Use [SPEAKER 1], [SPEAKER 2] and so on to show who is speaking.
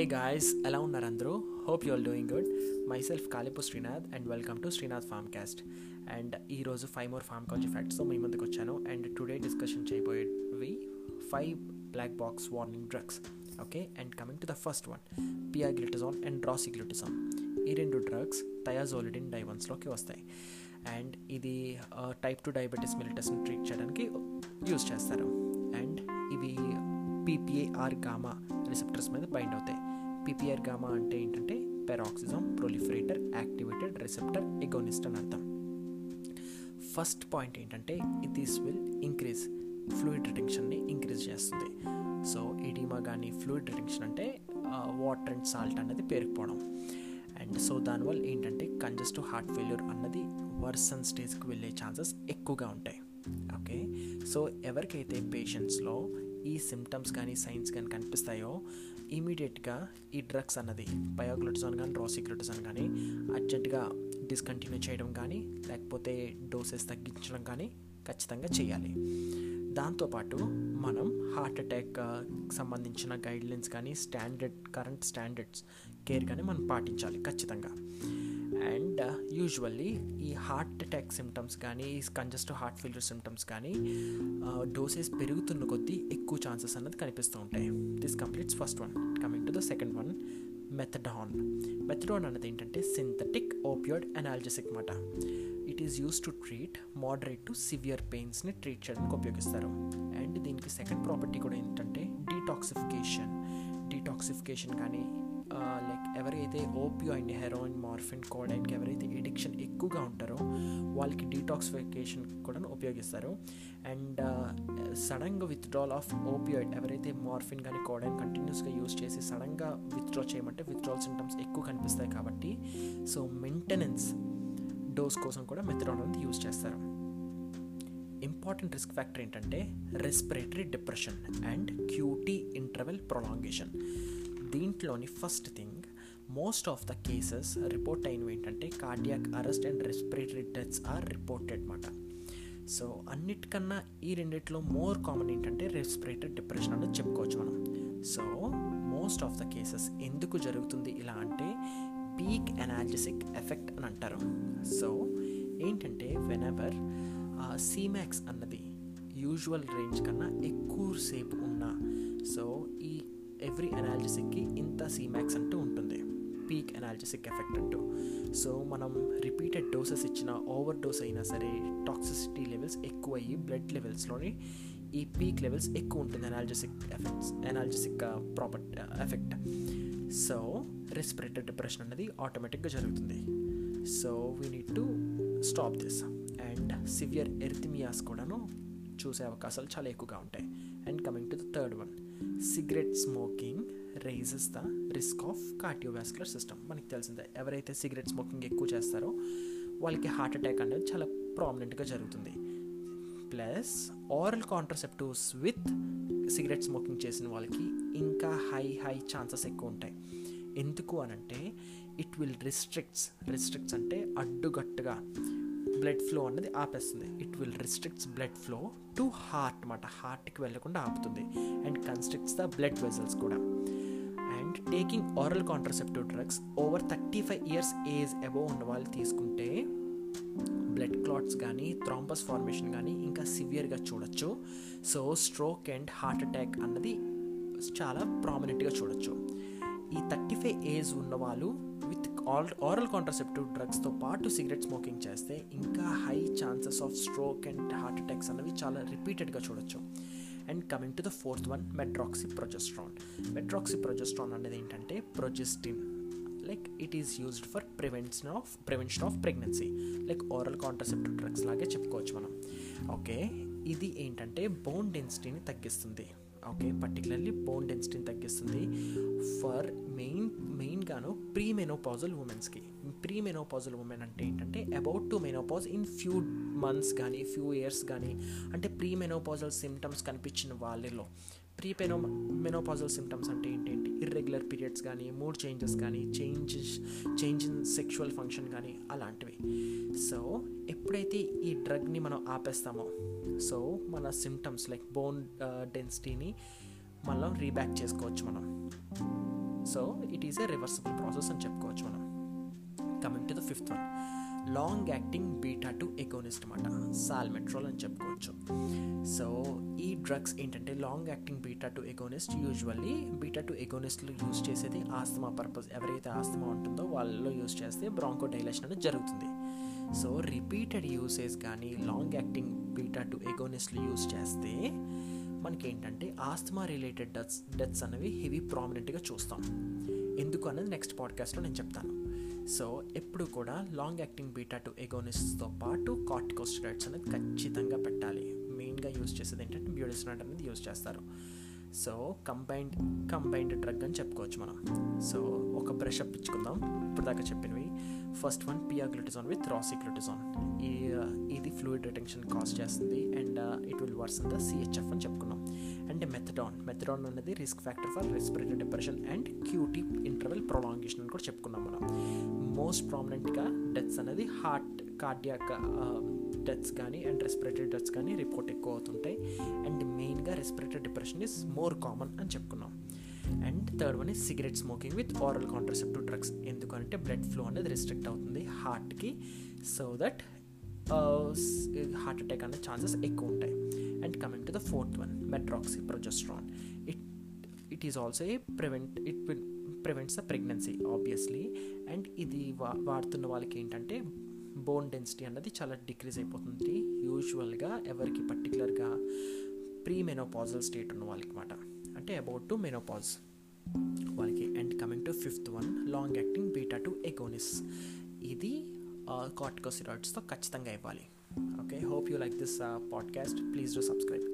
[SPEAKER 1] Hey guys ఎలా ఉన్నారు అందరూ? Hope you all doing good myself Kalipu Srinath and welcome to Srinath pharm cast and ఈరోజు five more pharmacology ఫ్యాక్ట్స్తో మీ ముందుకు వచ్చాను. And today discussion చేయబోయేవి five black box warning drugs okay and coming to the first one pioglitazone and rosiglitazone ఈ రెండు drugs థయాజోలిడిన్ డైవన్స్లోకి వస్తాయి. అండ్ ఇది టైప్ టు డయాబెటీస్ మిలిటస్ని ట్రీట్ చేయడానికి యూజ్ చేస్తారు. అండ్ ఇవి పీపీఏఆర్ గామా రిసెప్టర్స్ మీద బైండ్ అవుతాయి. పీపీఆర్ గామా అంటే ఏంటంటే peroxisome proliferator activated receptor agonist అని అర్థం. ఫస్ట్ పాయింట్ ఏంటంటే దిస్ విల్ ఇంక్రీజ్ ఫ్లూయిడ్ రిటెన్షన్ని ఇంక్రీజ్ చేస్తుంది. సో ఎడిమా కానీ ఫ్లూయిడ్ రిటెన్షన్ అంటే వాటర్ అండ్ సాల్ట్ అన్నది పేరుకుపోవడం. అండ్ సో దానివల్ల ఏంటంటే కంజెస్టివ్ హార్ట్ ఫెయిల్యూర్ అన్నది వర్సన్ స్టేజ్కి వెళ్ళే ఛాన్సెస్ ఎక్కువగా ఉంటాయి. ఓకే సో ఎవరికైతే పేషెంట్స్లో ఈ సిమ్టమ్స్ కానీ సైన్స్ కానీ కనిపిస్తాయో ఇమీడియట్గా ఈ డ్రగ్స్ అన్నది బయోగ్లూటజాన్ కానీ రాసిగ్లూటజాన్ కానీ అర్జెంటుగా డిస్కంటిన్యూ చేయడం కానీ లేకపోతే డోసెస్ తగ్గించడం కానీ ఖచ్చితంగా చేయాలి. దాంతోపాటు మనం హార్ట్ అటాక్ సంబంధించిన గైడ్లైన్స్ కానీ స్టాండర్డ్ కరెంట్ స్టాండర్డ్స్ కేర్ కానీ మనం పాటించాలి ఖచ్చితంగా. అండ్ యూజువల్లీ uh, ఈ హార్ట్ అటాక్ సిమ్టమ్స్ కానీ కంజస్టివ్ హార్ట్ ఫెయిల్యూర్ సిమ్టమ్స్ కానీ డోసెస్ పెరుగుతున్న కొద్దీ ఎక్కువ ఛాన్సెస్ అన్నది కనిపిస్తూ ఉంటాయి. This completes first one coming to the second one methadone methadone అన్నది ఏంటంటే సింథటిక్ ఓపియోడ్ అనాల్జెసిక్ మాట. It is use to treat moderate to severe పెయిన్స్ని treat చేయడానికి ఉపయోగిస్తారు. అండ్ దీనికి సెకండ్ ప్రాపర్టీ కూడా ఏంటంటే డీటాక్సిఫికేషన్ డీటాక్సిఫికేషన్ కానీ లైక్ ఎవరైతే ఓపియోయిడ్ హెరోయిన్ మార్ఫిన్ కోడైన్కి ఎవరైతే ఎడిక్షన్ ఎక్కువగా ఉంటారో వాళ్ళకి డీటాక్సిఫికేషన్ కూడా ఉపయోగిస్తారు. అండ్ సడన్గా విత్డ్రాల్ ఆఫ్ ఓపియోయిడ్ ఎవరైతే మార్ఫిన్ కానీ కోడైన్ కంటిన్యూస్గా యూస్ చేసి సడన్గా విత్డ్రా చేయమంటే విత్డ్రాల్ సిమ్టమ్స్ ఎక్కువ కనిపిస్తాయి కాబట్టి సో మెయింటెనెన్స్ డోస్ కోసం కూడా మెథడాన్ అనేది యూజ్ చేస్తారు. ఇంపార్టెంట్ రిస్క్ ఫ్యాక్టర్ ఏంటంటే respiratory depression and QT interval prolongation దీంట్లోని first thing most of the cases report అయినవి ఏంటంటే cardiac arrest and respiratory deaths are reported అనమాట సో అన్నిటికన్నా ఈ రెండిట్లో మోర్ కామన్ ఏంటంటే రెస్పిరేటరీ డిప్రెషన్ అనేది చెప్పుకోవచ్చు మనం. So most of the cases ఎందుకు జరుగుతుంది? ఇలా అంటే పీక్ ఎనాల్జెసిక్ ఎఫెక్ట్ అని అంటారు. సో ఏంటంటే వెనెవర్ సీమాక్స్ అన్నది యూజువల్ రేంజ్ కన్నా ఎక్కువసేపు ఉన్న సో ఈ ఎవ్రీ అనాలజిసిక్కి ఇంత సీమాక్స్ అంటూ ఉంటుంది. పీక్ అనాలజిసిక్ ఎఫెక్ట్ అంటూ. సో మనం రిపీటెడ్ డోసెస్ ఇచ్చిన ఓవర్ డోస్ అయినా సరే టాక్సిసిటీ లెవెల్స్ ఎక్కువ అయ్యి బ్లడ్ లెవెల్స్లోని ఈ పీక్ లెవెల్స్ ఎక్కువ ఉంటుంది analgesic effects analgesic proper effect so respiratory depression అనేది ఆటోమేటిక్గా జరుగుతుంది. So we need to stop this and severe arrhythmias కూడాను చూసే అవకాశాలు చాలా ఎక్కువగా ఉంటాయి. And coming to the third one cigarette smoking raises the risk of cardiovascular system మనకి తెలిసిందే ఎవరైతే సిగరెట్ స్మోకింగ్ ఎక్కువ చేస్తారో వాళ్ళకి హార్ట్ అటాక్ అనేది చాలా ప్రామినెంట్గా జరుగుతుంది. Plus oral contraceptives with cigarette smoking చేసిన వాళ్ళకి ఇంకా హై హై ఛాన్సెస్ ఎక్కువ ఉంటాయి. ఎందుకు అనంటే ఇట్ విల్ రిస్ట్రిక్ట్స్ రిస్ట్రిక్ట్స్ అంటే అడ్డుగట్టుగా బ్లడ్ ఫ్లో అన్నది ఆపేస్తుంది. It will restricts blood flow to heart అనమాట హార్ట్కి వెళ్ళకుండా ఆపుతుంది. And constricts the blood vessels కూడా. And taking oral contraceptive drugs over thirty five years age above ఉన్న వాళ్ళు తీసుకుంటే బ్లడ్ క్లాట్స్ కానీ థ్రాంబస్ ఫార్మేషన్ కానీ ఇంకా సివియర్గా చూడొచ్చు. So stroke and heart attack అన్నది చాలా ప్రామినెంట్గా చూడొచ్చు. ఈ థర్టీ ఫైవ్ ఏజ్ ఉన్న వాళ్ళు ఆల్ ఆరల్ కాంట్రసెప్టివ్ డ్రగ్స్తో పాటు సిగరెట్ స్మోకింగ్ చేస్తే ఇంకా high chances of stroke and heart attacks అనేవి చాలా రిపీటెడ్గా చూడొచ్చు. And coming to the fourth one medroxyprogesterone medroxyprogesterone అనేది ఏంటంటే progestin like it is used for prevention of prevention of pregnancy like oral contraceptive drugs లాగే చెప్పుకోవచ్చు మనం. ఓకే ఇది ఏంటంటే బోన్ డెన్సిటీని తగ్గిస్తుంది. ఓకే పర్టికులర్లీ బోన్ డెన్సిటీని తగ్గిస్తుంది ఫర్ మెయిన్ మెయిన్గాను ప్రీ మెనోపాజల్ ఉమెన్స్కి ప్రీ మెనోపాజల్ ఉమెన్ అంటే ఏంటంటే about to menopause in few months కానీ ఫ్యూ ఇయర్స్ కానీ అంటే ప్రీ మెనోపాజల్ సిమ్టమ్స్ కనిపించిన వాళ్ళలో. ప్రీ పెనో మెనోపాజల్ సిమ్టమ్స్ అంటే ఏంటంటే? ఇర్రెగ్యులర్ పీరియడ్స్ కానీ మూడ్ చేంజెస్ కానీ changes change in sexual function కానీ అలాంటివి. సో ఎప్పుడైతే ఈ డ్రగ్ని మనం ఆపేస్తామో సో మన సిమ్టమ్స్ లైక్ బోన్ డెన్సిటీని మళ్ళీ రీబ్యాక్ చేసుకోవచ్చు మనం. So it is a reversible process అని చెప్పుకోవచ్చు మనం. Coming to the fifth one long acting beta two agonist అనమాట సాల్మెట్రోల్ అని చెప్పుకోవచ్చు. సో ఈ డ్రగ్స్ ఏంటంటే long acting beta two agonist usually beta two ఎగోనిస్ట్లు use చేసేది ఆస్తమా పర్పస్ ఎవరైతే ఆస్తమా ఉంటుందో వాళ్ళలో యూజ్ చేస్తే బ్రాంకో డైలేషన్ అనేది జరుగుతుంది. సో రిపీటెడ్ యూసేజ్ కానీ లాంగ్ యాక్టింగ్ బీటా టు ఎగోనిస్ట్లు యూజ్ చేస్తే మనకి ఏంటంటే ఆస్తమా రిలేటెడ్ డెత్స్ డెత్స్ అనేవి హెవీ ప్రామినెంట్గా చూస్తాం. ఎందుకు అనేది నెక్స్ట్ పాడ్కాస్ట్లో నేను చెప్తాను. సో ఎప్పుడు కూడా లాంగ్ యాక్టింగ్ బీటా టు ఎగోనిస్ట్తో పాటు కార్టికోస్టరాయిడ్స్ అనేది ఖచ్చితంగా పెట్టాలి. మెయిన్గా యూజ్ చేసేది ఏంటంటే బ్యూడిస్నాట్ అనేది యూజ్ చేస్తారు. సో కంబైన్డ్ కంబైన్డ్ డ్రగ్ అని చెప్పుకోవచ్చు మనం. సో ఒక బ్రష్ అప్ ఇచ్చుకుందాం ఇప్పుడు దాకా చెప్పినవి. First one pioglitazone with rosiglitazone ఈ ఇది ఫ్లూయిడ్ రిటెన్షన్ కాజ్ చేస్తుంది. And it will worse the CHF అని చెప్పుకున్నాం. అండ్ మెథడాన్ మెథడాన్ అనేది risk factor for respiratory depression and QT interval prolongation అని కూడా చెప్పుకున్నాం మనం. మోస్ట్ ప్రామినెంట్గా డెత్స్ అనేది హార్ట్ కార్డియాక్ డెత్స్ కానీ అండ్ రెస్పిరేటరీ డెత్స్ కానీ రిపోర్ట్ ఎక్కువ అవుతుంటాయి అండ్ మెయిన్గా respiratory depression is more common అని చెప్పుకున్నాం. And third one is cigarette smoking with oral contraceptive drugs. ఎందుకంటే బ్లడ్ ఫ్లో అనేది రిస్ట్రిక్ట్ అవుతుంది హార్ట్కి సో దట్ హార్ట్ అటాక్ అనే ఛాన్సెస్ ఎక్కువ ఉంటాయి. And coming to the fourth one medroxyprogesterone it it is also a prevent it will prevents the pregnancy obviously. And ఇది వా వాడుతున్న వాళ్ళకి ఏంటంటే బోన్ డెన్సిటీ అన్నది చాలా డిక్రీజ్ అయిపోతుంది యూజువల్గా ఎవరికి పర్టికులర్గా ప్రీ మెనోపాజల్ స్టేట్ ఉన్న వాళ్ళకి మాట అంటే అబౌట్ టు మెనోపాజ్ వాళ్ళకి. And coming to fifth one long acting beta two agonist ఇది కార్టికోసిరాయిడ్స్తో ఖచ్చితంగా ఇవ్వాలి. Okay hope you like this podcast please do subscribe